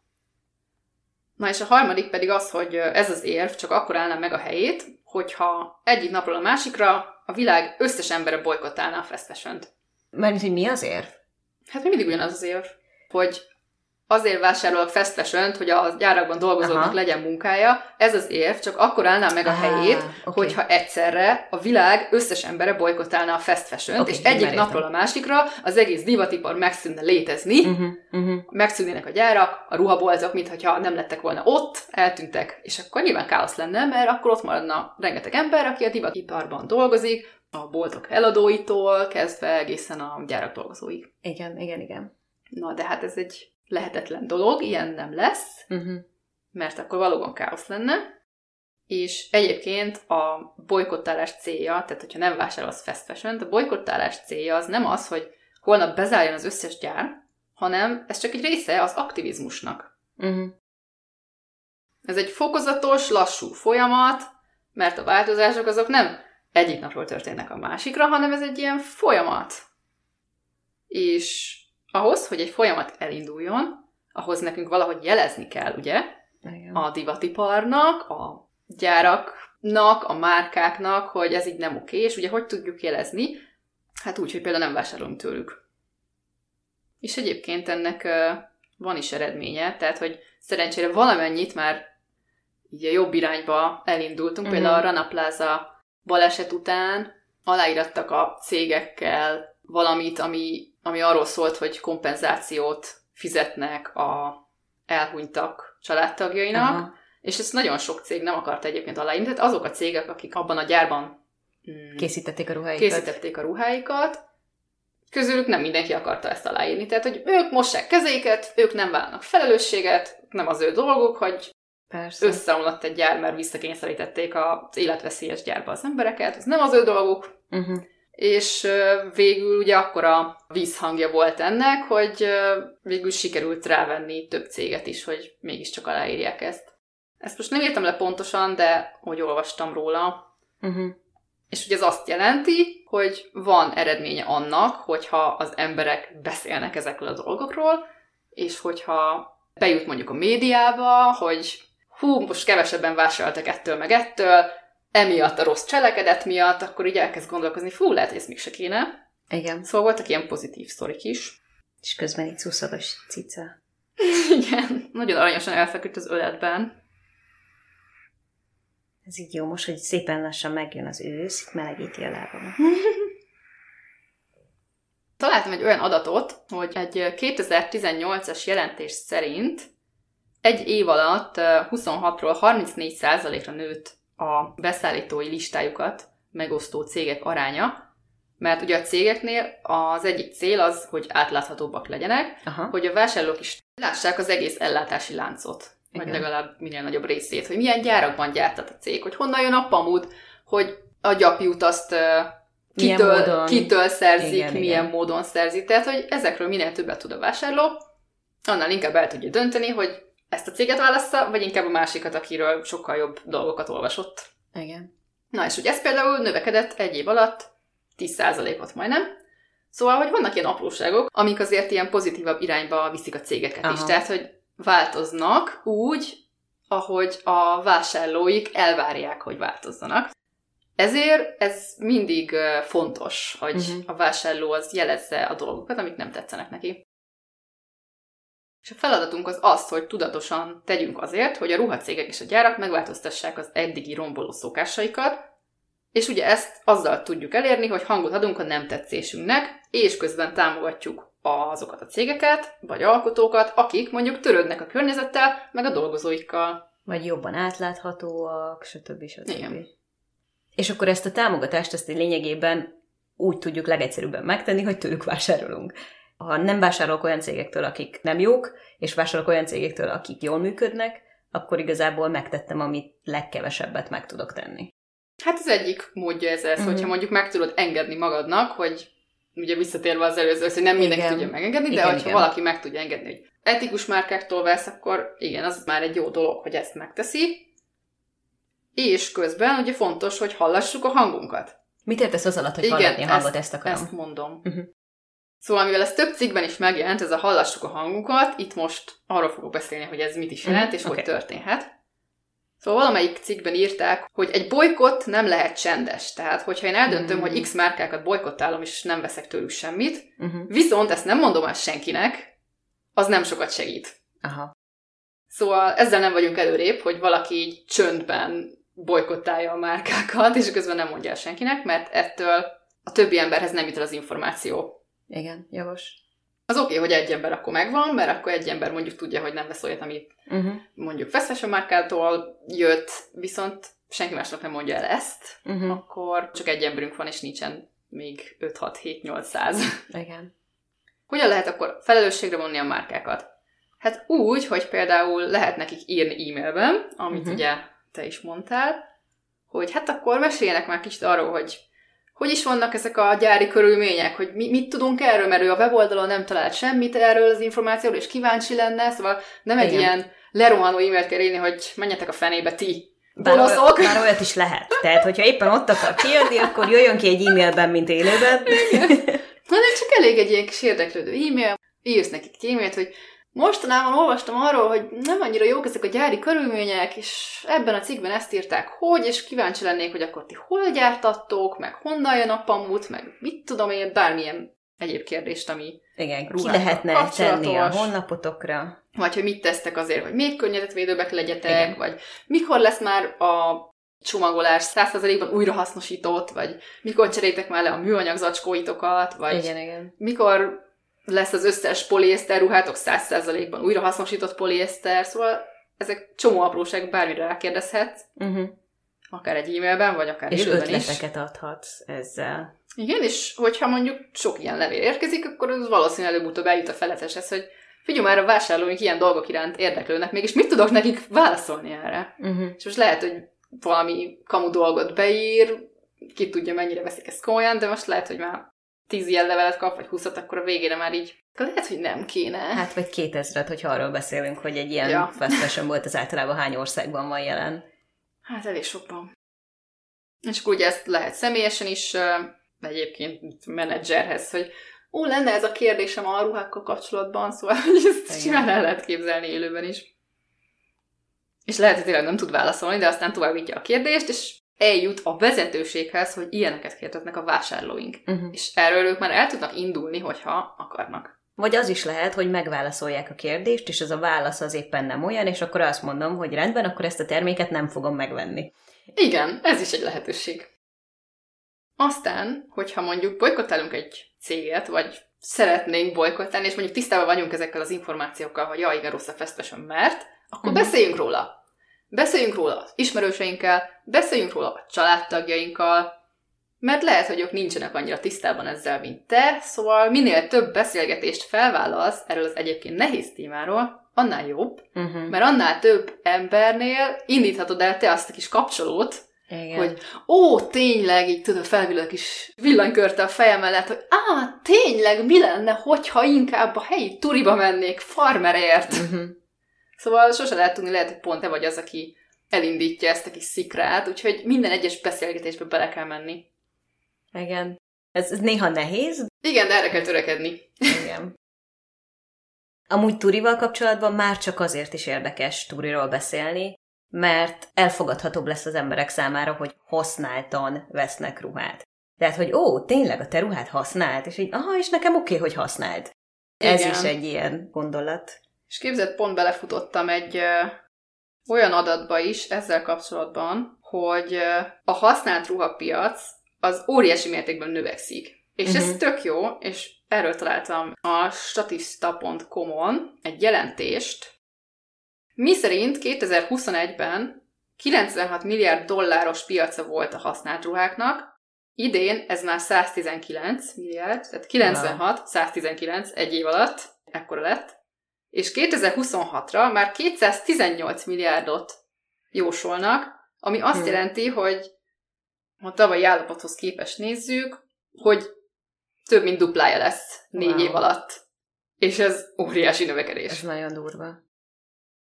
Na és a harmadik pedig az, hogy ez az érv csak akkor állna meg a helyét, hogyha egyik napról a másikra a világ összes embere bolykottálná a fast fashion-t. Mert hogy mi az érv? Hát még mindig ugyanaz az érv, hogy azért vásárolok fast fashion hogy a gyárakban dolgozóknak Aha. legyen munkája, ez az érv csak akkor állná meg a Ah, helyét, oké. hogyha egyszerre a világ összes embere bolykottálna a fast fashion Oké, és egyik napról a másikra az egész divatipar megszűnne létezni, Uh-huh, uh-huh. megszűnnének a gyárak, a ruhaboltok, mintha nem lettek volna ott, eltűntek, és akkor nyilván káosz lenne, mert akkor ott maradna rengeteg ember, aki a divatiparban dolgozik, a boltok eladóitól kezdve egészen a gyárak dolgozóig. Igen, igen, igen. Na, de hát ez egy lehetetlen dolog, ilyen nem lesz, Uh-huh. mert akkor valóban káosz lenne, és egyébként a bolykottálás célja, tehát hogyha nem vásárolsz fast fashion a bolykottálás célja az nem az, hogy holnap bezárjon az összes gyár, hanem ez csak egy része az aktivizmusnak. Uh-huh. Ez egy fokozatos, lassú folyamat, mert a változások azok nem egyik napról történnek a másikra, hanem ez egy ilyen folyamat. És ahhoz, hogy egy folyamat elinduljon, ahhoz nekünk valahogy jelezni kell, ugye? Igen. A divatiparnak, a gyáraknak, a márkáknak, hogy ez így nem oké, és ugye hogy tudjuk jelezni? Hát úgy, hogy például nem vásárolunk tőlük. És egyébként ennek van is eredménye, tehát hogy szerencsére valamennyit már így a jobb irányba elindultunk. Mhm. Például a Rana Plaza baleset után aláírattak a cégekkel valamit, ami, ami arról szólt, hogy kompenzációt fizetnek a elhunytak családtagjainak, Aha. és ezt nagyon sok cég nem akarta egyébként aláírni, tehát azok a cégek, akik abban a gyárban mm, Készítették a ruháikat. készítették a ruháikat, közülük nem mindenki akarta ezt aláírni. Tehát, hogy ők mossák kezeiket, ők nem vállalnak felelősséget, nem az ő dolguk, hogy Persze. összeomlott egy gyár, mert visszakényszerítették az életveszélyes gyárba az embereket, ez nem az ő dolguk, Uh-huh. És végül ugye akkora vízhangja volt ennek, hogy végül sikerült rávenni több céget is, hogy mégiscsak aláírják ezt. Ezt most nem írtam le pontosan, de hogy olvastam róla, Uh-huh. és ugye ez azt jelenti, hogy van eredménye annak, hogyha az emberek beszélnek ezekről a dolgokról, és hogyha bejut mondjuk a médiába, hogy hú, most kevesebben vásároltak ettől meg ettől, emiatt a rossz cselekedet miatt, akkor így elkezd gondolkozni, fú, lehet, hogy ez mégse kéne. Igen. Szóval voltak ilyen pozitív sztorik is. És közben egy szuszogos cica. Igen, nagyon aranyosan elfeküdt az öletben. Ez így jó, most, hogy szépen lassan megjön az ősz, itt melegíti a lábamat. Találtam egy olyan adatot, hogy egy 2018-as jelentés szerint egy év alatt eh, 26-ról 34%-ra nőtt a beszállítói listájukat megosztó cégek aránya, mert ugye a cégeknél az egyik cél az, hogy átláthatóbbak legyenek, Aha. hogy a vásárlók is lássák az egész ellátási láncot, vagy Igen. legalább minél nagyobb részét, hogy milyen gyárakban gyártat a cég, hogy honnan jön a pamut, hogy a gyapjút azt kitől, módon. kitől szerzik, Igen, milyen igen. módon szerzik. Tehát, hogy ezekről minél többet tud a vásárló, annál inkább el tudja dönteni, hogy ezt a céget válassza, vagy inkább a másikat, akiről sokkal jobb dolgokat olvasott. Igen. Na és hogy ez például növekedett egy év alatt 10%-ot majdnem. Szóval, hogy vannak ilyen apróságok, amik azért ilyen pozitívabb irányba viszik a cégeket is. Aha. Tehát, hogy változnak úgy, ahogy a vásárlóik elvárják, hogy változzanak. Ezért ez mindig fontos, hogy Mhm. a vásárló az jelezze a dolgokat, amik nem tetszenek neki. És a feladatunk az az, hogy tudatosan tegyünk azért, hogy a ruhacégek és a gyárak megváltoztassák az eddigi romboló szokásaikat, és ugye ezt azzal tudjuk elérni, hogy hangot adunk a nem tetszésünknek, és közben támogatjuk azokat a cégeket, vagy alkotókat, akik mondjuk törődnek a környezettel, meg a dolgozóikkal. Vagy jobban átláthatóak, stb. stb. Igen. És akkor ezt a támogatást, ezt lényegében úgy tudjuk legegyszerűbben megtenni, hogy tőlük vásárolunk. Ha nem vásárolok olyan cégektől, akik nem jók, és vásárolok olyan cégektől, akik jól működnek, akkor igazából megtettem, amit legkevesebbet meg tudok tenni. Hát az egyik módja ez, ez Mhm. hogyha mondjuk meg tudod engedni magadnak, hogy ugye visszatérve az előző, hogy nem mindenki Igen. tudja megengedni, de hogyha igen. valaki meg tudja engedni, hogy etikus márkáktól vesz, akkor igen, az már egy jó dolog, hogy ezt megteszi. És közben ugye fontos, hogy hallassuk a hangunkat. Mit értesz az alatt, hogy Igen, hallatni a hangot, ezt- ezt, akarom? Ezt mondom. Mhm. Szóval, mivel ez több cikkben is megjelent, ez a hallassuk a hangunkat, itt most arról fogok beszélni, hogy ez mit is jelent, Mhm, és oké. hogy történhet. Szóval valamelyik cikkben írták, hogy egy bolykott nem lehet csendes. Tehát, hogyha én eldöntöm, Mhm. hogy X márkákat bolykottálom, és nem veszek tőlük semmit, Uh-huh. viszont ezt nem mondom el senkinek, az nem sokat segít. Aha. Szóval ezzel nem vagyunk előrébb, hogy valaki így csöndben bolykottálja a márkákat, és közben nem mondja el senkinek, mert ettől a többi emberhez nem jut el az információ. Igen, jogos. Az oké, okay, hogy egy ember akkor megvan, mert akkor egy ember mondjuk tudja, hogy nem vesz olyat, ami Uh-huh. mondjuk fashion márkától jött, viszont senki másnak nem mondja el ezt, Uh-huh. akkor csak egy emberünk van, és nincsen még 5, 6, 7, 8, 100. Igen. Hogyan lehet akkor felelősségre vonni a márkákat? Hát úgy, hogy például lehet nekik írni e-mailben, amit uh-huh. ugye te is mondtál, hogy hát akkor meséljenek már kicsit arról, hogy hogy is vannak ezek a gyári körülmények, hogy mi, mit tudunk erről, mert ő a weboldalon nem talált semmit erről az információról, és kíváncsi lenne, szóval nem egy Igen. ilyen lerohanó e-mailt kell írni, hogy menjetek a fenébe ti, bár, olyat, bár olyat is lehet. Tehát, hogyha éppen ott akar kijönni, akkor jöjjön ki egy e-mailben, mint élőben. Hanem csak elég egy ilyen kis érdeklődő e-mail, írsz nekik e-mailt, hogy mostanában olvastam arról, hogy nem annyira jók ezek a gyári körülmények, és ebben a cikkben ezt írták, hogy, és kíváncsi lennék, hogy akkor ti hol gyártattok, meg honnan jön a pamut, meg mit tudom én, bármilyen egyéb kérdést, ami Igen, ki lehetne tenni a honlapotokra. Vagy hogy mit tesztek azért, hogy még környezetvédőbbek legyetek, Igen. vagy mikor lesz már a csomagolás 100%-ban újrahasznosított, vagy mikor cserétek már le a műanyag zacskóitokat, vagy igen, igen. mikor lesz az összes poliészter ruhátok 100%-ban újrahasznosított poliészter, szóval ezek csomó apróság, bármire rákérdezhetsz. Uh-huh. Akár egy e-mailben, vagy akár És ötleteket is. adhatsz ezzel. Igen, és hogyha mondjuk sok ilyen levél érkezik, akkor az valószínűleg előbb-utóbb eljut a feleteshez, hogy figyelj már, a vásárlóink ilyen dolgok iránt érdeklődnek, mégis mit tudok nekik válaszolni erre? Uh-huh. És most lehet, hogy valami kamu dolgot beír, ki tudja, mennyire veszik ezt komolyan, de most lehet, hogy már tíz ilyen levelet kap, vagy húszat, akkor a végére már így lehet, hogy nem kéne. Hát, vagy kétezret, hogyha arról beszélünk, hogy egy ilyen ja. fast volt, az általában hány országban van jelen. Hát elég sokban. És akkor ugye ezt lehet személyesen is, egyébként menedzserhez, hogy ó, lenne ez a kérdésem a ruhákkal kapcsolatban, szóval hogy ezt Igen. simán el lehet képzelni élőben is. És lehet, hogy tényleg nem tud válaszolni, de aztán továbbítja a kérdést, és eljut a vezetőséghez, hogy ilyeneket kérdeznek a vásárlóink. Uh-huh. És erről ők már el tudnak indulni, hogyha akarnak. Vagy az is lehet, hogy megválaszolják a kérdést, és az a válasz az éppen nem olyan, és akkor azt mondom, hogy rendben, akkor ezt a terméket nem fogom megvenni. Igen, ez is egy lehetőség. Aztán, hogyha mondjuk bolykottálunk egy céget, vagy szeretnénk bolykottálni, és mondjuk tisztában vagyunk ezekkel az információkkal, hogy jaj, igen, rossz a fast fashion, mert, akkor uh-huh. beszéljünk róla. Beszéljünk róla az ismerőseinkkel, beszéljünk róla a családtagjainkkal, mert lehet, hogy ők nincsenek annyira tisztában ezzel, mint te, szóval minél több beszélgetést felvállalsz erről az egyébként nehéz témáról, annál jobb, uh-huh. mert annál több embernél indíthatod el te azt a kis kapcsolót, igen. hogy ó, tényleg, így tudod, felvillag kis villanykörte a fejem mellett, hogy á, tényleg, mi lenne, hogyha inkább a helyi turiba mennék farmerért? Uh-huh. Szóval sose lehet tudni, lehet, hogy pont te vagy az, aki elindítja ezt a kis szikrát, úgyhogy minden egyes beszélgetésbe bele kell menni. Igen. Ez, ez néha nehéz. Igen, de erre kell törekedni. Igen. Amúgy turival kapcsolatban már csak azért is érdekes turiról beszélni, mert elfogadhatóbb lesz az emberek számára, hogy használtan vesznek ruhát. Tehát, hogy ó, tényleg a te ruhát használt, és így, aha, és nekem oké, okay, hogy használt. Igen. Ez is egy ilyen gondolat. És képzett, pont belefutottam egy olyan adatba is ezzel kapcsolatban, hogy a használt ruhapiac az óriási mértékben növekszik. És uh-huh. ez mhm. tök jó, és erről találtam a statista.com-on egy jelentést, mi szerint 2021-ben 96 milliárd dolláros piaca volt a használt ruháknak, idén ez már 119 milliárd, tehát 96, 119 egy év alatt, ekkora lett, és 2026-ra már 218 milliárdot jósolnak, ami azt hmm. jelenti, hogy ha tavalyi állapothoz képest nézzük, hogy több mint duplája lesz négy wow. év alatt. És ez óriási növekedés. Ez nagyon durva.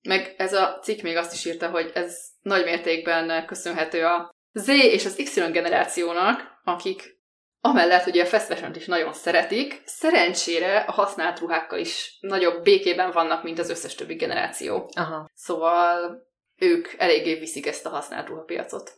Meg ez a cikk még azt is írta, hogy ez nagy mértékben köszönhető a Z és az Y generációnak, akik amellett ugye a fast is nagyon szeretik, szerencsére a használt ruhákkal is nagyobb békében vannak, mint az összes többi generáció. Aha. Szóval ők eléggé viszik ezt a használt ruhapiacot.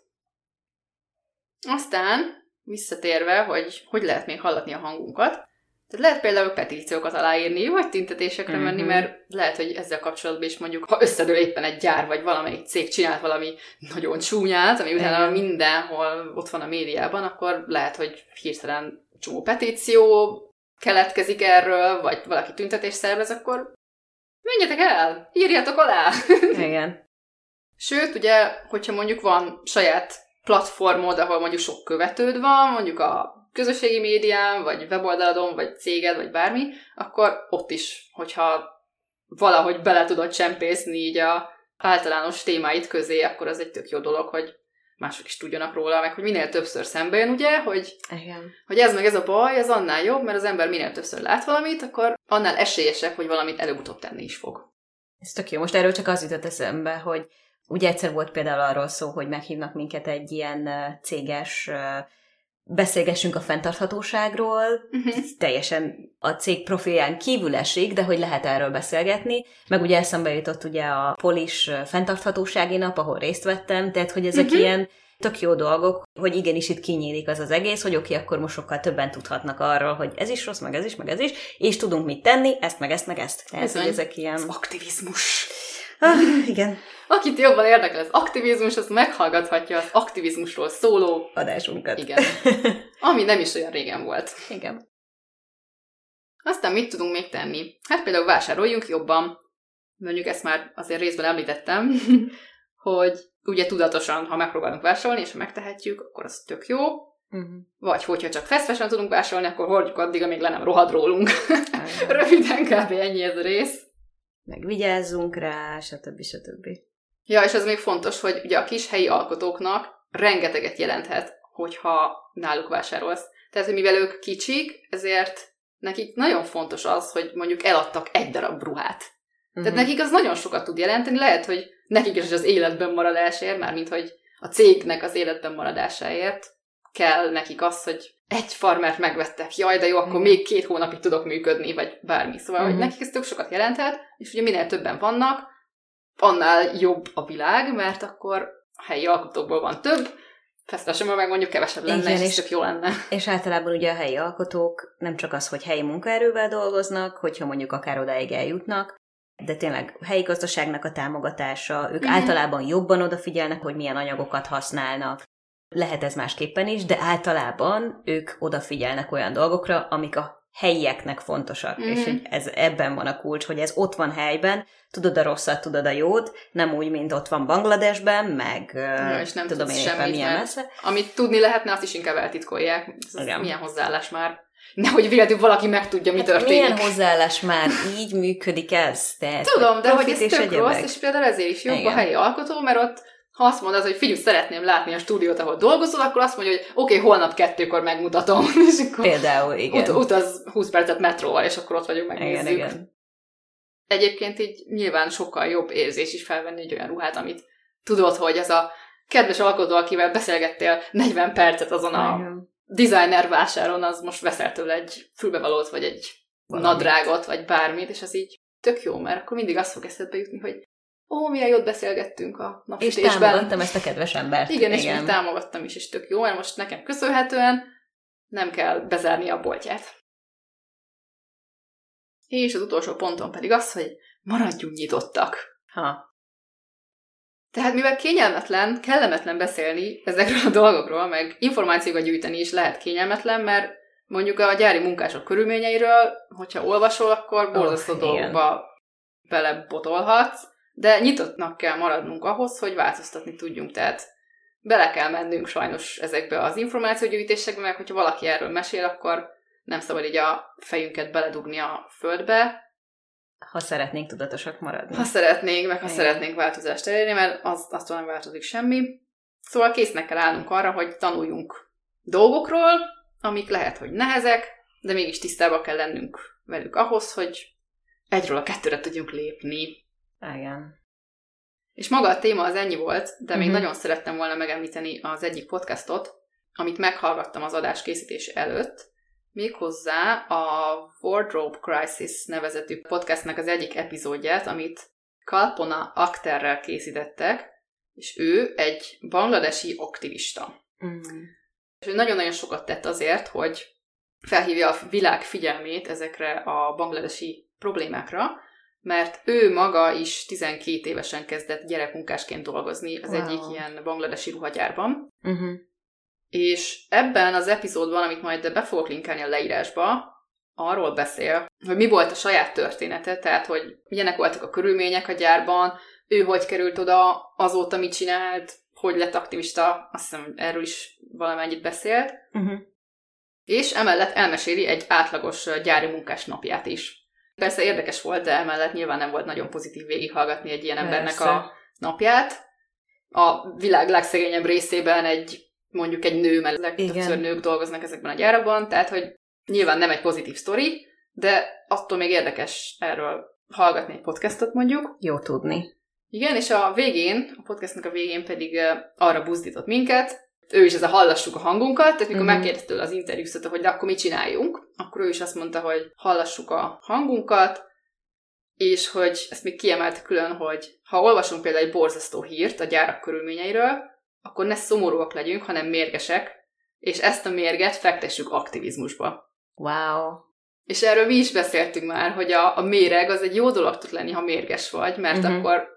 Aztán, visszatérve, hogy hogy lehet még hallatni a hangunkat, tehát lehet például petíciókat aláírni, vagy tüntetésekre mm-hmm. menni, mert lehet, hogy ezzel kapcsolatban is mondjuk, ha összedől éppen egy gyár, vagy valamelyik cég csinált valami nagyon csúnyát, ami utána mindenhol ott van a médiában, akkor lehet, hogy hirtelen csomó petíció keletkezik erről, vagy valaki tüntetés szervez, akkor menjetek el, írjatok alá! Igen. Sőt, ugye, hogyha mondjuk van saját platformod, ahol mondjuk sok követőd van, mondjuk a közösségi médián, vagy weboldaladon, vagy céged, vagy bármi, akkor ott is, hogyha valahogy bele tudod csempészni így a általános témáit közé, akkor az egy tök jó dolog, hogy mások is tudjanak róla, meg hogy minél többször szembe jön, ugye, hogy, Igen. hogy ez meg ez a baj, ez annál jobb, mert az ember minél többször lát valamit, akkor annál esélyesebb, hogy valamit előbb-utóbb tenni is fog. Ez tök jó. Most erről csak az jutott eszembe, hogy ugye egyszer volt például arról szó, hogy meghívnak minket egy ilyen céges beszélgessünk a fenntarthatóságról, Uh-huh. ez teljesen a cég profilján kívül esik, de hogy lehet erről beszélgetni. Meg ugye eszembe jutott ugye a Polis fenntarthatósági nap, ahol részt vettem, tehát hogy ezek uh-huh. ilyen tök jó dolgok, hogy igenis itt kinyílik az az egész, hogy oké, akkor most sokkal többen tudhatnak arról, hogy ez is rossz, meg ez is, meg ez is, és tudunk mit tenni, ezt, meg ezt, meg ezt. Tehát, Bizony. hogy ezek ilyen... Aktivizmus. Ah, igen, Akit jobban érdekel az aktivizmus, az meghallgathatja az aktivizmusról szóló, adásunkat. igen, ami nem is olyan régen volt. Igen. Aztán mit tudunk még tenni? Hát például vásároljunk jobban. Mondjuk ezt már azért részben említettem, hogy ugye tudatosan, ha megpróbálunk vásárolni, és ha megtehetjük, akkor az tök jó. Uh-huh. Vagy hogyha csak fashion tudunk vásárolni, akkor hordjuk addig, amíg le nem rohad rólunk. Röviden kb. ennyi ez a rész. Meg vigyázzunk rá, stb. stb. Ja, és ez még fontos, hogy ugye a kis helyi alkotóknak rengeteget jelenthet, hogyha náluk vásárolsz. Tehát, hogy mivel ők kicsik, ezért nekik nagyon fontos az, hogy mondjuk eladtak egy darab ruhát. Uh-huh. Tehát nekik az nagyon sokat tud jelenteni, lehet, hogy nekik is az életben maradásért, mármint hogy a cégnek az életben maradásáért kell nekik az, hogy egy farmert megvettek, jaj, de jó, akkor Igen. még két hónapig tudok működni, vagy bármi. Szóval, hogy Mhm. nekik ez tök sokat jelenthet, és ugye minél többen vannak, annál jobb a világ, mert akkor a helyi alkotókból van több, fesztesemben meg mondjuk kevesebb lenne, Igen, és és- tök jó lenne. És általában ugye a helyi alkotók nem csak az, hogy helyi munkaerővel dolgoznak, hogyha mondjuk akár odáig eljutnak, de tényleg helyi gazdaságnak a támogatása, ők Mhm. általában jobban odafigyelnek, hogy milyen anyagokat használnak. Lehet ez másképpen is, de általában ők odafigyelnek olyan dolgokra, amik a helyieknek fontosak. Mhm. És hogy ez ebben van a kulcs, hogy ez ott van helyben, tudod a rosszat, tudod a jót, nem úgy, mint ott van Bangladesben, meg Ja, és nem tudom én semmit, milyen messze. Amit tudni lehetne, azt is inkább eltitkolják. Ez Igen. milyen hozzáállás már. Nehogy véletlenül valaki megtudja, mi Hát történik. Milyen hozzáállás már így működik ez? Tehát, Tudom, de hogy ez tök egyebek. rossz, és például ezért is jobb Igen. a helyi alkotó, mert ott ha azt mondod, hogy figyelj, szeretném látni a stúdiót, ahol dolgozol, akkor azt mondja, hogy oké, okay, holnap kettőkor megmutatom, és akkor Például, igen. ut- utaz 20 percet metróval, és akkor ott vagyunk, megnézzük. igen, igen. Egyébként így nyilván sokkal jobb érzés is felvenni egy olyan ruhát, amit tudod, hogy az a kedves alkotó, akivel beszélgettél 40 percet azon a Igen. designer vásáron, az most veszel tőle egy fülbevalót, vagy egy Valamit. nadrágot, vagy bármit, és az így tök jó, mert akkor mindig azt fog eszedbe jutni, hogy ó, milyen jót beszélgettünk a És napsütésben. támogattam ezt a kedves embert. Igen, és még támogattam is, és tök jó, mert most nekem köszönhetően nem kell bezárni a boltját. És az utolsó ponton pedig az, hogy maradjunk nyitottak. Ha. Tehát mivel kényelmetlen, kellemetlen beszélni ezekről a dolgokról, meg információkat gyűjteni is lehet kényelmetlen, mert mondjuk a gyári munkások körülményeiről, hogyha olvasol, akkor borzasztó Oh, dolgokba belebotolhatsz, de nyitottnak kell maradnunk ahhoz, hogy változtatni tudjunk. Tehát bele kell mennünk sajnos ezekbe az információgyűjtésekbe, meg hogyha valaki erről mesél, akkor nem szabad így a fejünket beledugni a földbe, Ha szeretnénk tudatosak maradni. ha szeretnénk, meg ha Igen. szeretnénk változást elérni, mert az, aztól nem változik semmi. Szóval késznek kell állnunk arra, hogy tanuljunk dolgokról, amik lehet, hogy nehezek, de mégis tisztába kell lennünk velük ahhoz, hogy egyről a kettőre tudjunk lépni. Igen. És maga a téma az ennyi volt, de még Mhm. nagyon szerettem volna megemlíteni az egyik podcastot, amit meghallgattam az adás készítése előtt, méghozzá a Wardrobe Crisis nevezetű podcastnek az egyik epizódját, amit Kalpona Akhterrel készítettek, és ő egy bangladesi aktivista. Mm. És ő nagyon-nagyon sokat tett azért, hogy felhívja a világ figyelmét ezekre a bangladesi problémákra, mert ő maga is 12 évesen kezdett gyerekmunkásként dolgozni az Wow. egyik ilyen bangladesi ruhagyárban. Uh-huh. És ebben az epizódban, amit majd be fogok linkálni a leírásba, arról beszél, hogy mi volt a saját története, tehát hogy milyenek voltak a körülmények a gyárban, ő hogy került oda, azóta mit csinált, hogy lett aktivista, azt hiszem, erről is valamennyit beszélt, Uh-huh. és emellett elmeséli egy átlagos gyári munkás napját is. Persze érdekes volt, de emellett nyilván nem volt nagyon pozitív végighallgatni egy ilyen embernek Persze. a napját. a világ legszegényebb részében egy mondjuk egy nő, mert legtöbbször nők dolgoznak ezekben a gyárakban, tehát hogy nyilván nem egy pozitív sztori, de attól még érdekes erről hallgatni egy podcastot mondjuk. Jó tudni. Igen, és a végén, a podcastnak a végén pedig arra buzdított minket, ő is ez a hallassuk a hangunkat, tehát mikor mm-hmm. megkérdezte tőle az interjúztat, hogy de akkor mit csináljunk, akkor ő is azt mondta, hogy hallassuk a hangunkat, és hogy ezt még kiemelte külön, hogy ha olvasunk például egy borzasztó hírt a gyárak körülményeiről, akkor ne szomorúak legyünk, hanem mérgesek, és ezt a mérget fektessük aktivizmusba. Wow. És erről mi is beszéltünk már, hogy a, a méreg az egy jó dolog tud lenni, ha mérges vagy, mert mm-hmm. akkor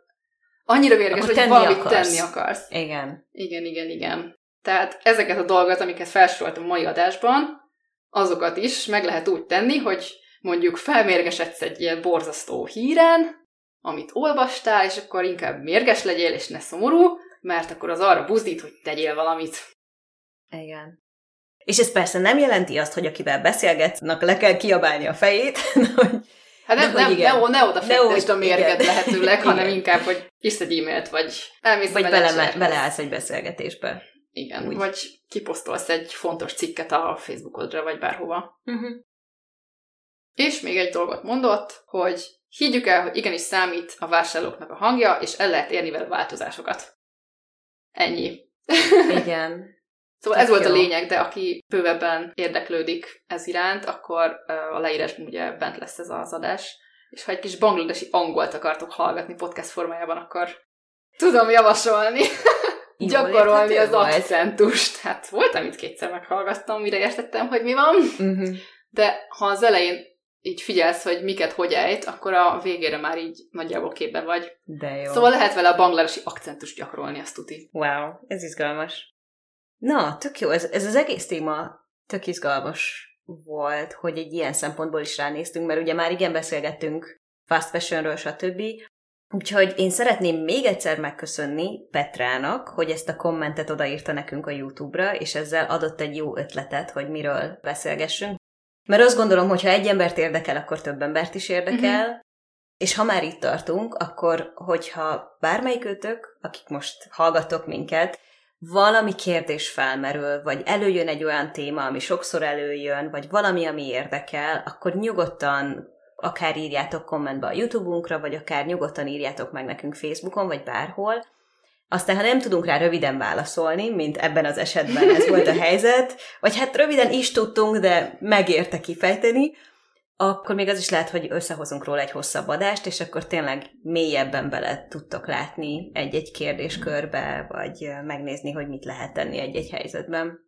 annyira mérges, akkor hogy valamit akarsz. tenni akarsz. Igen. Igen, igen, igen. Tehát ezeket a dolgokat, amiket felsoroltam a mai adásban, azokat is meg lehet úgy tenni, hogy mondjuk felmérgesedsz egy ilyen borzasztó híren, amit olvastál, és akkor inkább mérges legyél, és ne szomorú, mert akkor az arra buzdít, hogy tegyél valamit. Igen. És ez persze nem jelenti azt, hogy akivel beszélgetnek, le kell kiabálni a fejét, hogy Hát nem, nem, igen. ne, ne oda fektesd a mérget igen. lehetőleg, hanem inkább, hogy írsz egy e-mailt, vagy elmész Vagy bele, beleállsz egy beszélgetésbe. Igen, Úgy. vagy kiposztolsz egy fontos cikket a Facebookodra, vagy bárhova. Uh-huh. És még egy dolgot mondott, hogy higgyük el, hogy igenis számít a vásárlóknak a hangja, és el lehet érni vele változásokat. Ennyi. Igen. Szóval ez volt jó. a lényeg, de aki bővebben érdeklődik ez iránt, akkor a leírásban ugye bent lesz ez az adás. És ha egy kis bangladesi angolt akartok hallgatni podcast formájában, akkor tudom javasolni. gyakorolni az volt. akcentust. Hát volt, amit kétszer meghallgattam, mire értettem, hogy mi van. Uh-huh. De ha az elején így figyelsz, hogy miket hogy ejt, akkor a végére már így nagyjából képben vagy. De jó. Szóval lehet vele a bangladesi akcentust gyakorolni, azt tuti. Wow, ez izgalmas. Na, tök jó, ez, ez az egész téma tök izgalmas volt, hogy egy ilyen szempontból is ránéztünk, mert ugye már igen beszélgettünk fast fashionről, stb. Úgyhogy én szeretném még egyszer megköszönni Petrának, hogy ezt a kommentet odaírta nekünk a YouTube-ra, és ezzel adott egy jó ötletet, hogy miről beszélgessünk. Mert azt gondolom, hogy ha egy embert érdekel, akkor több embert is érdekel, uh-huh. és ha már itt tartunk, akkor hogyha bármelyik őtök, akik most hallgatok minket, valami kérdés felmerül, vagy előjön egy olyan téma, ami sokszor előjön, vagy valami, ami érdekel, akkor nyugodtan akár írjátok kommentbe a YouTube-unkra, vagy akár nyugodtan írjátok meg nekünk Facebookon, vagy bárhol. Aztán, ha nem tudunk rá röviden válaszolni, mint ebben az esetben ez volt a helyzet, vagy hát röviden is tudtunk, de megérte kifejteni, akkor még az is lehet, hogy összehozunk róla egy hosszabb adást, és akkor tényleg mélyebben bele tudtok látni egy-egy kérdéskörbe, vagy megnézni, hogy mit lehet tenni egy-egy helyzetben.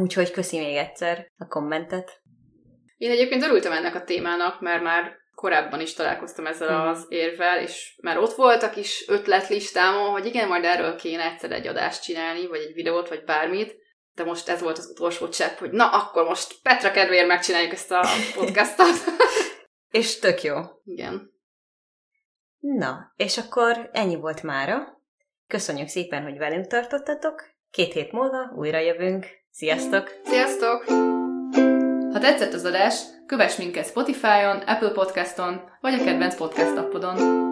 Úgyhogy köszi még egyszer a kommentet. Én egyébként örültem ennek a témának, mert már korábban is találkoztam ezzel mm. az érvel, és már ott voltak is ötletlistámon, hogy igen, majd erről kéne egyszer egy adást csinálni, vagy egy videót, vagy bármit, de most ez volt az utolsó csepp, hogy na, akkor most Petra kedvéért megcsináljuk ezt a podcastot. és tök jó. Igen. Na, és akkor ennyi volt mára. Köszönjük szépen, hogy velünk tartottatok. Két hét múlva újra jövünk. Sziasztok! Sziasztok! Ha tetszett az adás, kövess minket Spotify-on, Apple Podcast-on, vagy a kedvenc podcast appodon.